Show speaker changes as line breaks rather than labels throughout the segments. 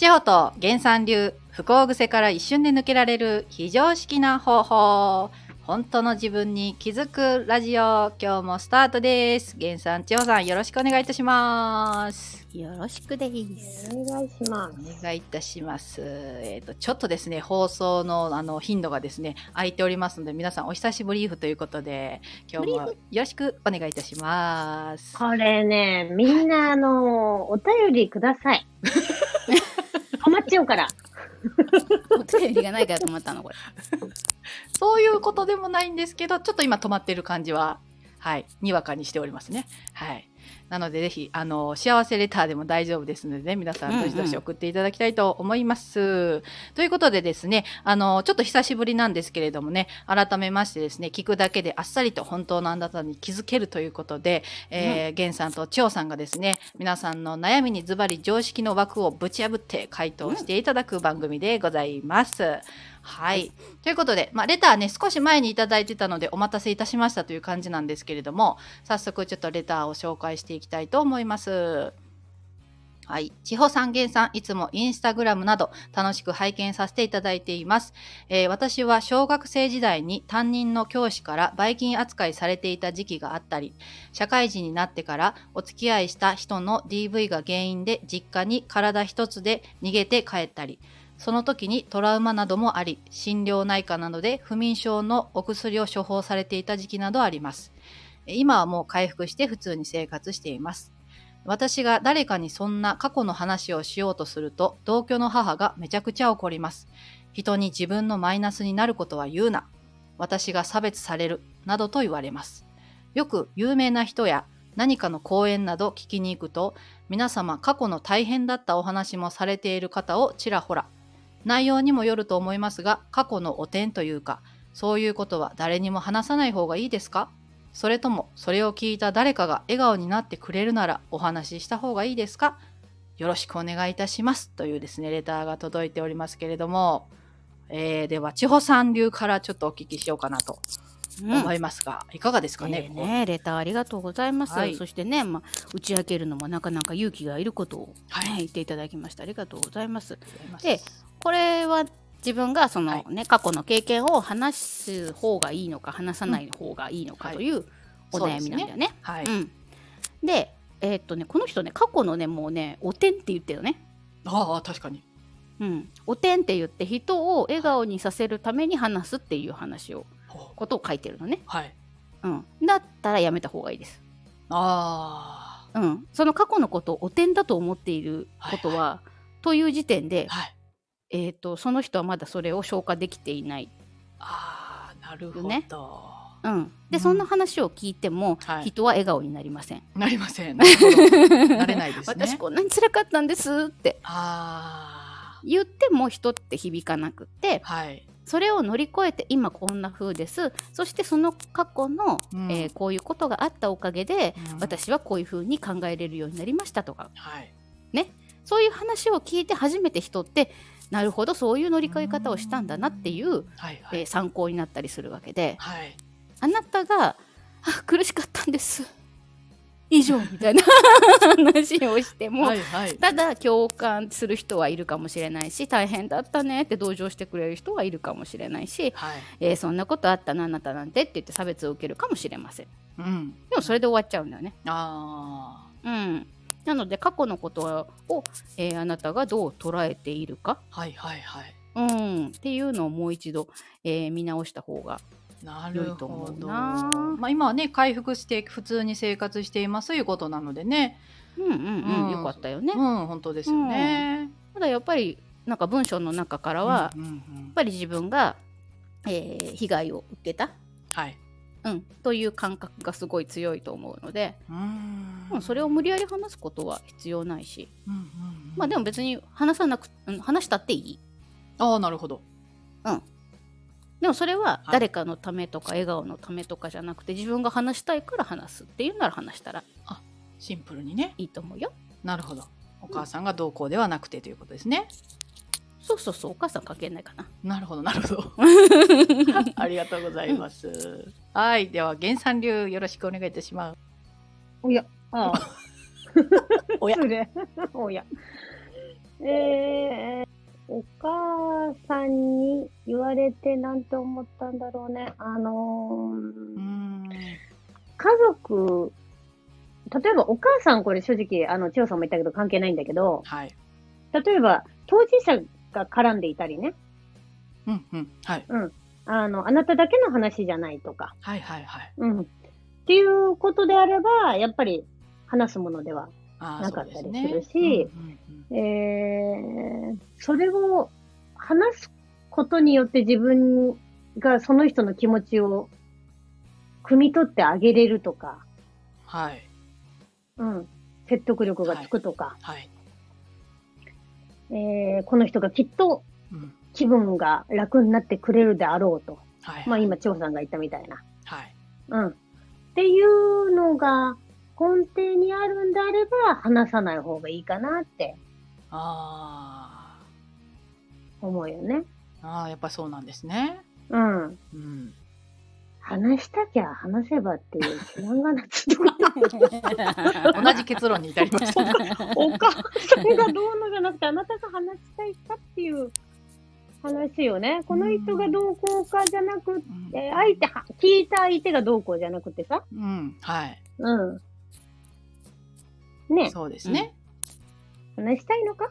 地方と原産流不幸癖から一瞬で抜けられる非常識な方法本当の自分に気づくラジオ今日もスタートです原さん千穂さんよろしくお願いいたします
よろしくです。
お願いしま
お願いいたしますえっ、とちょっとですね放送のあの頻度がですね空いておりますので皆さんお久しぶりーフということで今日もよろしくお願いいたします
す。これね、みんな、あの、お便りください。ちゃうから。
お便りがないから止まったのこれ。
そういうことでもないんですけど、ちょっと今止まってる感じは、はい、にわかにしておりますね。はい。なので、ぜひ、あの、幸せレターでも大丈夫ですのでね、皆さん、どしどし送っていただきたいと思います。ということでですね、あの、ちょっと久しぶりなんですけれどもね、改めましてですね、聞くだけであっさりと本当のあなたに気づけるということで、えー、ゲンさんと千代さんがですね、皆さんの悩みにズバリ常識の枠をぶち破って回答していただく番組でございます。はい。ということで、まあ、レターね、少し前にいただいてたので、お待たせいたしましたという感じなんですけれども、早速ちょっとレターを紹介介していきたいと思います。はい。千穂さん、源さん、いつもインスタグラムなど楽しく拝見させていただいています。えー私は小学生時代に担任の教師からバイキン扱いされていた時期があったり、社会人になってからお付き合いした人の DV が原因で実家に体一つで逃げて帰ったり、その時にトラウマなどもあり、心療内科などで不眠症のお薬を処方されていた時期などあります。今はもう回復して普通に生活しています。私が誰かにそんな過去の話をしようとすると、同居の母がめちゃくちゃ怒ります。人に自分のマイナスになることは言うな。私が差別される。などと言われます。よく有名な人や何かの講演など聞きに行くと、皆様過去の大変だったお話もされている方をちらほら。内容にもよると思いますが、過去の汚点というか、そういうことは誰にも話さない方がいいですか？それとも、それを聞いた誰かが笑顔になってくれるならお話しした方がいいですか？よろしくお願いいたします。というですね、レターが届いておりますけれども、えー、では、千穂さん流からちょっとお聞きしようかなと
うん
思いますが、いかがですかね、
えーねレターありがとうございます。
はい
そしてね、まあ、打ち明けるのもなかなか勇気がいることを、ね
はい
言っていただきました。ありがとうございます。でこれは自分がその、
はい
ね過去の経験を話す方がいいのか話さない方がいいのか
うん
というお悩みなんだよね。
はい。
うん、で、えーっとね、この人ね過去のねもうねおてんって言ってるよね。
ああ、確かに。
うん、おてんって言って人を笑顔にさせるために話すっていう話をことを書いてるのね。
はい。
うん、だったらやめた方がいいです。
あ
うん、その過去のことをおてんだと思っていることは、という時点で
あ、、はい。
えー、とその人はまだそれを消化できていない。
ああ、なるほど。
ねうん、で、
うん
そんな話を聞いても、
はい
人は笑顔になりません。
なりません。なれないですね。
私こんなに辛かったんですって
あ
言っても人って響かなくって
あ、はい。
それを乗り越えて今こんな風ですそしてその過去の、
うん
えーこういうことがあったおかげで、
うん
私はこういう風に考えれるようになりましたとか
はい。
そういう話を聞いて初めて人ってなるほどそういう乗り越え方をしたんだなっていう、
はい。はい。
えー参考になったりするわけで
はい。
あなたがあ苦しかったんです以上みたいな 話をしても、
はい。はい。
ただ共感する人はいるかもしれないし大変だったねって同情してくれる人はいるかもしれないし、
はい。
えーそんなことあったなあなたなんてって言って差別を受けるかもしれません
うん。
でもそれで終わっちゃうんだよね
あ
うんなので過去のことを、えーあなたがどう捉えているか、
あ。はい。はい。はい。
うん、っていうのをもう一度、えー見直した方が
なる
良いと思
ほど。まあ今はね回復して普通に生活していますということなのでね。
うんうんうん、
うん
よかったよね、
うん本当ですよね。
ただやっぱりなんか文章の中からは、
うんうんうん
やっぱり自分が、えー被害を受けた、
はい。
うん、という感覚がすごい強いと思うので、
うーん。
まあ、それを無理やり話すことは必要ないし、
うんうんうん。
まあでも別に話さなく、うん話したっていい？
ああなるほど。
でもそれは
はい。
誰かのためとか笑顔のためとかじゃなくて自分が話したいから話すっていうなら話したら
シンプルにね。
いいと思うよ。
なるほど。お母さんがどうこうではなくてということですね。
そうそうそうお母さん関係ないかな
なるほどなるほど。ありがとうございます。はいでは原産流よろしくお願いいたします。
おや、ああ。
おや
おや。えー、お母さんに言われてなんて思ったんだろうね。あのー
うん
家族、例えばお母さんこれ正直、あの、千代さんも言ったけど関係ないんだけど、
はい。
例えば当事者が絡んでいたりね、
うんうん。はい。
あの、あなただけの話じゃないとか、
はいはいはい。
うん。っていうことであれば、やっぱり話すものではなかったり
す
るしそれを話すことによって自分がその人の気持ちを汲み取ってあげれるとか、
はい。
うん、説得力がつくとか、
はい。
えー、この人がきっと
うん。
気分が楽になってくれるであろうと。
はい。
まあ今、張さんが言ったみたいな。
はい。
うん。っていうのが根底にあるんであれば、話さない方がいいかなって
あ
思うよね。
あ。ああ、やっぱそうなんですね。
うん。
うん。
話したきゃ話せばっていう知らんがなつとか。
同じ結論に至りました。
お母さんがどうのじゃなくて、あなたが話したいかっていう話よね。この人がどうこうかじゃなく
うん
て、相手は、聞いた相手がどうこうじゃなくてさ。
うん。はい。
うん。ね
そうですね。
話したいのか？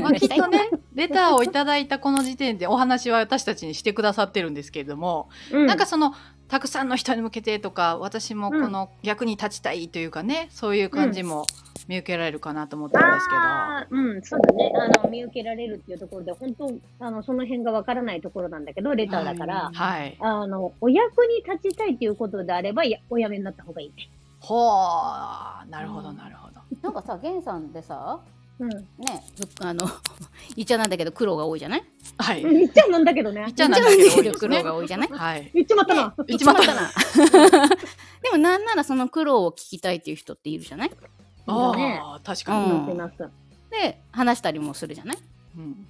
まあ、きっとね、レターをいただいたこの時点でお話は私たちにしてくださってるんですけれども、
うん。
なんかその、たくさんの人に向けてとか、私もこの役に立ちたいというかね、そういう感じも見受けられるかなと思ったんですけど。
うん、そうだね。あの、見受けられるっていうところで、本当、あの、その辺がわからないところなんだけど、レターだから、
はい。
あの、お役に立ちたいっていうことであれば、やおやめになった方がいいね。
ほー、なるほど、なるほど。
なんかさ源さんでさ
うん。
ねぶあの言っちゃなんだけど苦労が多いじゃない？
はい。
言っちゃなんだけどね。
言っちゃなんだけど
苦
ね
労が多いじゃない？
はい。
言っちまったな。
言っちまった
な でもなんならその苦労を聞きたいっていう人っているじゃない？
ああ、確
う
かに。
ん
いますいます。
で話したりもするじゃない？
うん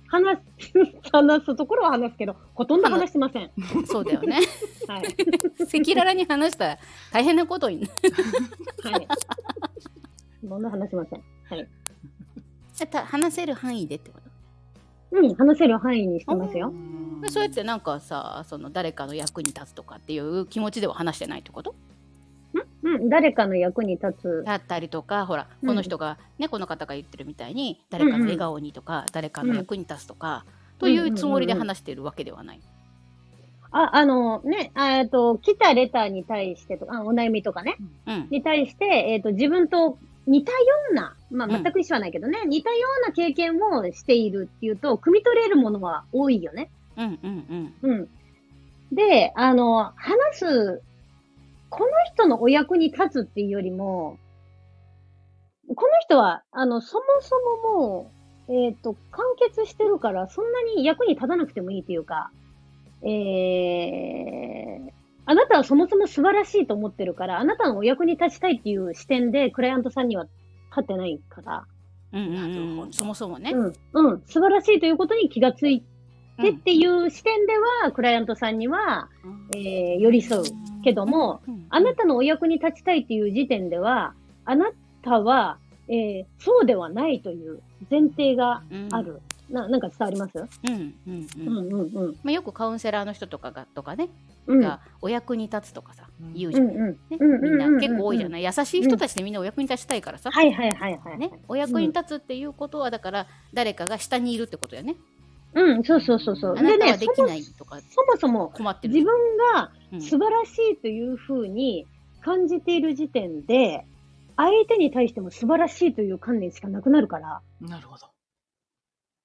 話す、話すところは話すけど、ほとんど話してません。
そうだよね
はい。
赤裸々に話したら大変なことにな
はい。ほとんど話しません？はい。
た話せる範囲でってこと？
うん、話せる範囲にしてますよ。
でそうやってなんかさその誰かの役に立つとかっていう気持ちでは話してないってこと？
うん、誰かの役に立つ。
だったりとかほら
うん
この人が、ねこの方が言ってるみたいに誰かの笑顔にとか、誰かの役に立つとか、というつもりで話してるわけではない。
あ、あの、ね、あえっと、来たレターに対してとか、あお悩みとかね、
うん
に対して、えっと、自分と似たような、まあ、
うん
全く一緒はないけどね、似たような経験をしているっていうと、汲み取れるものは多いよね。
うんうんうん
うん。で、あの、話す、この人のお役に立つっていうよりも、この人は、あの、そもそももう、えっ、と、完結してるから、そんなに役に立たなくてもいいというか、えー、あなたはそもそも素晴らしいと思ってるから、あなたのお役に立ちたいっていう視点で、クライアントさんには立ってないから、
うんうん
なるほど。
うんそもそもね。
うん、うん、素晴らしいということに気がついて
うん
っていう視点では、クライアントさんには、えー寄り添うけども、
うん。
あなたのお役に立ちたいっていう時点では、あなたは、えーそうではないという前提があ。る。ななんか伝わります？
うんうんうん。
う
うん
んうんうん。
まあ、よくカウンセラーの人とかがとかね、
うん。
がお役に立つとかさ、
うん。
言うじゃん。
うんうん。
ね、
うん
みんな
うんうん。
結構多いじゃない。優しい人たちでみんなお役に立ちたいからさ、
はいはいはいはい。
ね、お役に立つっていうことはだから誰かが下にいるってことやね。
うん、そうそうそうそう。
あなたは
ね
できないとか
そもそも
困ってる。
自分が
うん
素晴らしいというふうに感じている時点で、相手に対しても素晴らしいという観念しかなくなるから。
なるほど。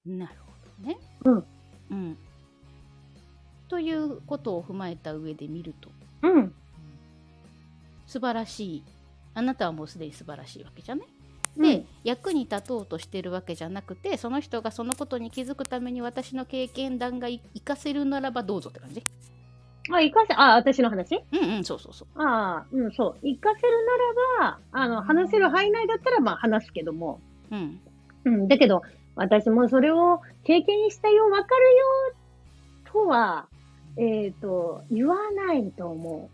なるほどね。
うん。
うん。ということを踏まえた上で見ると
うん。
素晴らしいあなたはもうすでに素晴らしいわけじゃない
で
で、、役に立とうとしてるわけじゃなくてその人がそのことに気づくために私の経験談がい活かせるならばどうぞって感じ？
あ、生かせ、あ、私の話？
うんうんそうそうそう。
ああ、うん、そう。活かせるならば、あの、話せる範囲内だったら、まあ話すけども。
うん。
うん、だけど、私もそれを経験したよ、わかるよ、とは、えっ、と、言わないと思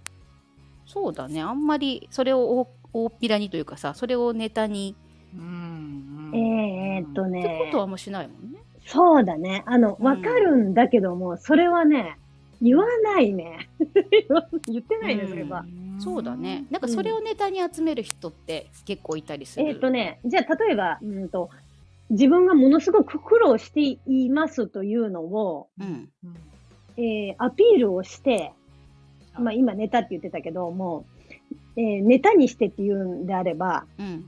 そうだね。あんまりそれを大大っぴらにというかさそれをネタに
うん
えーっと
って
ね
こ、とはあんましないもんね。
そうだね。あの、
うん
わかるんだけども、それはね、言わないね。言ってないね、それは。
そうだね。なんかそれをネタに集める人って結構いたりする。
えーっとね、じゃあ例えば、うんと、自分がものすごく苦労していますというのを、
うん。
うん
えーアピールをして、まあ今ネタって言ってたけど、もう、えーネタにしてっていうんであれば、
うん。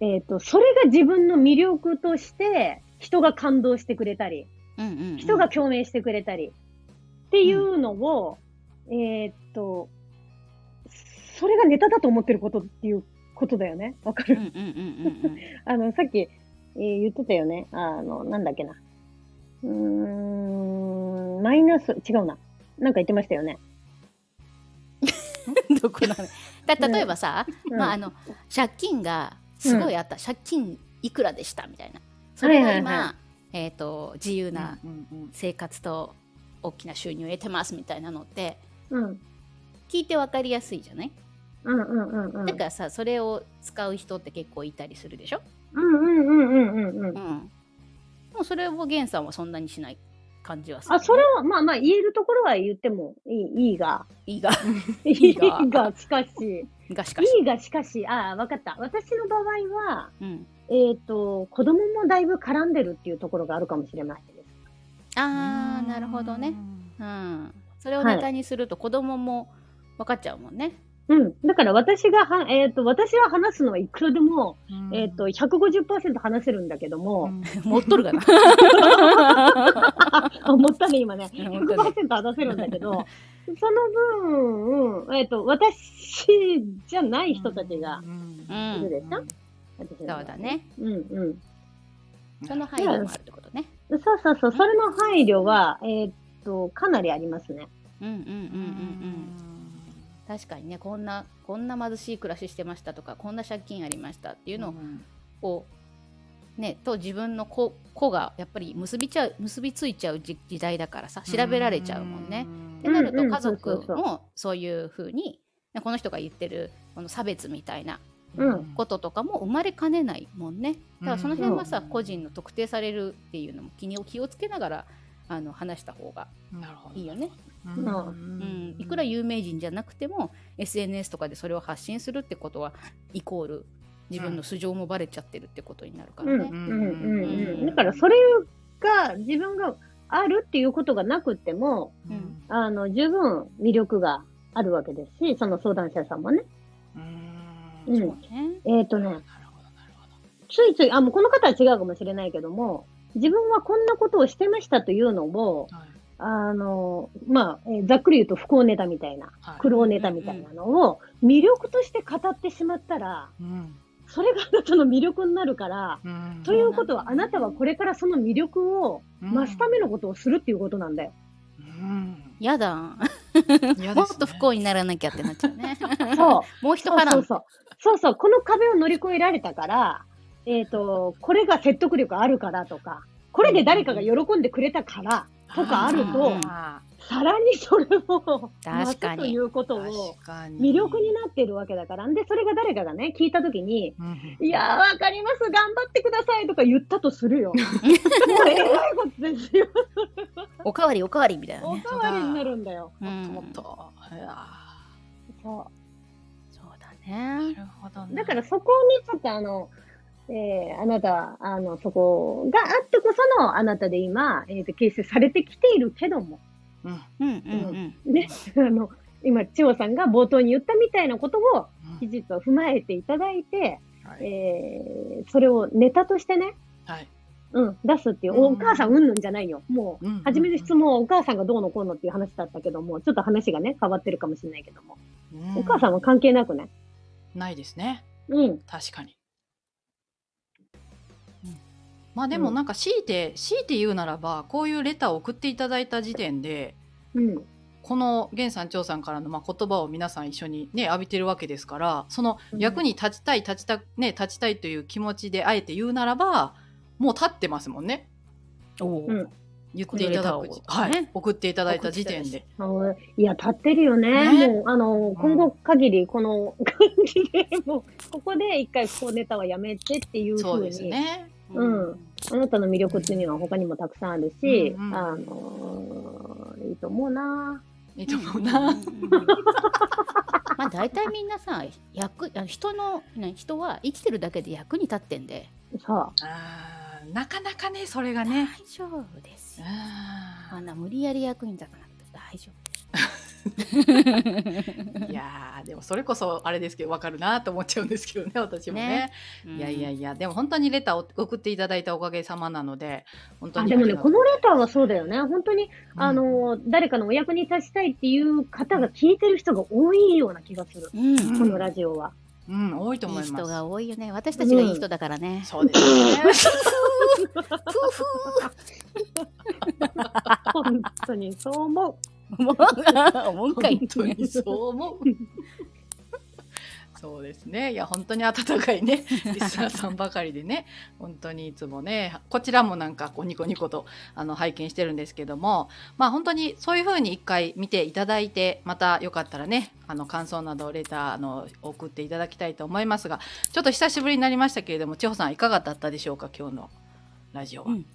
えっ、と、それが自分の魅力として、人が感動してくれたり、
うんうんうん。
人が共鳴してくれたり、っていうのを、えっと、それがネタだと思ってることっていうことだよね。わかる、
うんうんうんうんうん。
あの、さっき、えー言ってたよね。あの、なんだっけな。うーん、マイナス、違うな。なんか言ってましたよね。
どこなのだ 例えばさ、
うん
まああの借金がすごいあった、借金いくらでした？みたいな。それが今、
はい。はいは
えっ、と自由な
うんうん
生活と大きな収入を得てますみたいなのって
うん。
聞いてわかりやすいじゃない、
うんうんうんうん。
だからさそれを使う人って結構いたりするでしょ、
うんうんうんうんうんうん。
うん、もうそれを源さんはそんなにしない感じはする、
あ、それは、まあまあ言えるところは言ってもいい、いいが。
いいが。
いい
が。
が、しかし。
がしかし、
いいが、しかし、ああ、わかった。私の場合は、
うん、
えっ、と、子供もだいぶ絡んでるっていうところがあるかもしれませんです。
あーなるほどね、うん、それをネタにすると子供も分かっちゃうもんね、
うん。だから私がは、えっ、と、私は話すのはいくらでも、
うん。
えっ、と、150%話せるんだけども、
持っとるかな。
あ、思ったね、今ね。
本当ね。
100%話せるんだけど、その分、うんえっ、と、私じゃない人たちが
うん
うん
いるでしょ、
う
の場合
だね。
うんうん。
その配慮もあるってことね。
そうそうそう、それの配慮は、えーっと、かなりありますね。
うんうんうんうんうん。確かにね、こんな、こんな貧しい暮らししてましたとか、こんな借金ありましたっていうのを、ね、と自分の子子がやっぱり結びちゃう結びついちゃう時時代だからさ調べられちゃうもんね。ってなると家族もそういうふうにねこの人が言ってるこの差別みたいな
うん。
こととかも生まれかねないもんね。だからその辺はさ、
うん。
個人の特定されるっていうのも気に気をつけながらあの話した方がいいよね。
う
うん、いくら有名人じゃなくても SNS とかでそれを発信するってことはイコール自分の素性もバレちゃってるってことになるからね。
だから、それが自分があるっていうことがなくても、
うん
あの、十分魅力があるわけですし、その相談者さんもね。
うん
うん。
そうね。
えっ、とね、
なるほどなるほど。
ついつい、あ、もうこの方は違うかもしれないけども、自分はこんなことをしてましたというのを、
はい。
あの、まあ、えーざっくり言うと不幸ネタみたいな、
はい。
苦労ネタみたいなのを魅力として語ってしまったら、
うん。
それがあなたの魅力になるから、
うん
ということはあなたはこれからその魅力を増すためのことをするっていうことなんだよ。
うん
やだ。
ね
もっと不幸にならなきゃってなっちゃうね。
そう。
もう一波乱。
そうそう。そうそう。この壁を乗り越えられたから、えっ、と、これが説得力あるからとか、これで誰かが喜んでくれたからとかあると、さらにそれを
確か
ということ
ー
を魅力になってるわけだから。んで、それが誰かがね、聞いたときに、
うん
いやー、わかります、頑張ってくださいとか言ったとするよ。もうえらいことですよ。
おかわりおかわりみたいなね。
おかわりになるんだよ。
うん
もっともっといや
そ
そうだ
ーな
ね。
るほど
う。
ね
だからそこにちょっとあの、えーあなた、あの、そこがあってこそのあなたで今、えっ、と、形成されてきているけども。ね、あの、今、千代さんが冒頭に言ったみたいなことを、
うん。
事実を踏まえていただいて、
はい。
えーそれをネタとしてね、
はい。
うん、出すっていう、
うん
お母さんうんぬんじゃないよ。もう、
うん。
初めの質問はお母さんがどうのこうのっていう話だったけども、ちょっと話がね、変わってるかもしれないけども、
うん。
お母さんは関係なくね。
ないですね。
うん。
確かにまあでもなんか強いて強いて言うならばこういうレターを送っていただいた時点で
うん。
この源さん長さんからのまあ言葉を皆さん一緒にね浴びてるわけですからその
うん
役に立ちたい立ちたね立ちたいという気持ちであえて言うならばもう立ってますもんね。
おお
うん
言っていただくはい、
ね
送っていただいた時点で。
そういや、立ってるよね。
ね
もう、あの、今後限り、この感じで、もう、ここで一回、こうネタはやめてっていう
そうで
ふうに、
すね。
うん。あなたの魅力っていうのは他にもたくさんあるし、
うんうん。
あのーいいと思うな。
いいと思うな。
まあ大体みんなさ役あ人のね人は生きてるだけで役に立ってんで。
さ
あーなかなかね、それが
大
ね。
丈夫ですよ。
あ
あんな無理やり役に立たなくて大丈
ー いやーでもそれこそあれですけど分かるなと思っちゃうんですけどね私もね
夫
いやいや
い
いやでも本当にレターを送っていただいたおかげさまなので本当
あ。でもね、このレターはそうだよね。本当に、
うん
あのー誰かのお役に立ちたいっていう方が聞いてる人が多いような気がする。
うん
うん
このラジオは。
うん多いと
いい
思います。
人が多いよね。私たちがいい人だからね、
そうですね。
本当にそう思う。
もう。思うかい。
本当にそう思うそうですね。いや本当に温かいね。リスナーさんばかりでね。本当にいつもねこちらもなんかこうニコニコとあの拝見してるんですけども。まあ本当にそういうふうに一回見ていただいてまたよかったらねあの感想などレターあの送っていただきたいと思いますが。ちょっと久しぶりになりましたけれども千穂さんいかがだったでしょうか今日のラジオは、
うん。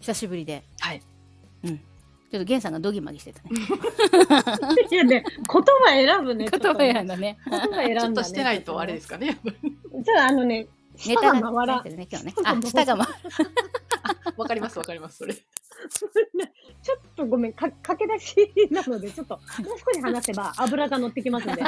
久しぶりで。
はい
ちょっと源さんがドギマギしてたね。
いやね、言葉選ぶね。
言葉やだね。
言葉選んだ、ね。
ちょっとしてないとあれですかね。やっぱり
ちょっとあのね、
ネ
舌
タが
回ら
ね今日ね。あ舌が回
わかりますわかりますそれ。
ちょっとごめん、か駆け出しなので、ちょっと、もう少し話せば油が乗ってきますんで。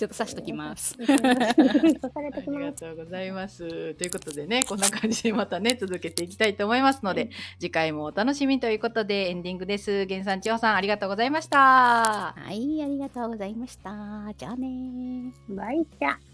ちょっと刺しときます
あ
て
り。がとうございます。ということでね、こんな感じでまたね、続けていきたいと思いますので、次回もお楽しみということでエンディングです。源さん、千代さん、ありがとうございました。
はいありがとうございましたじゃあねー
バイチャ。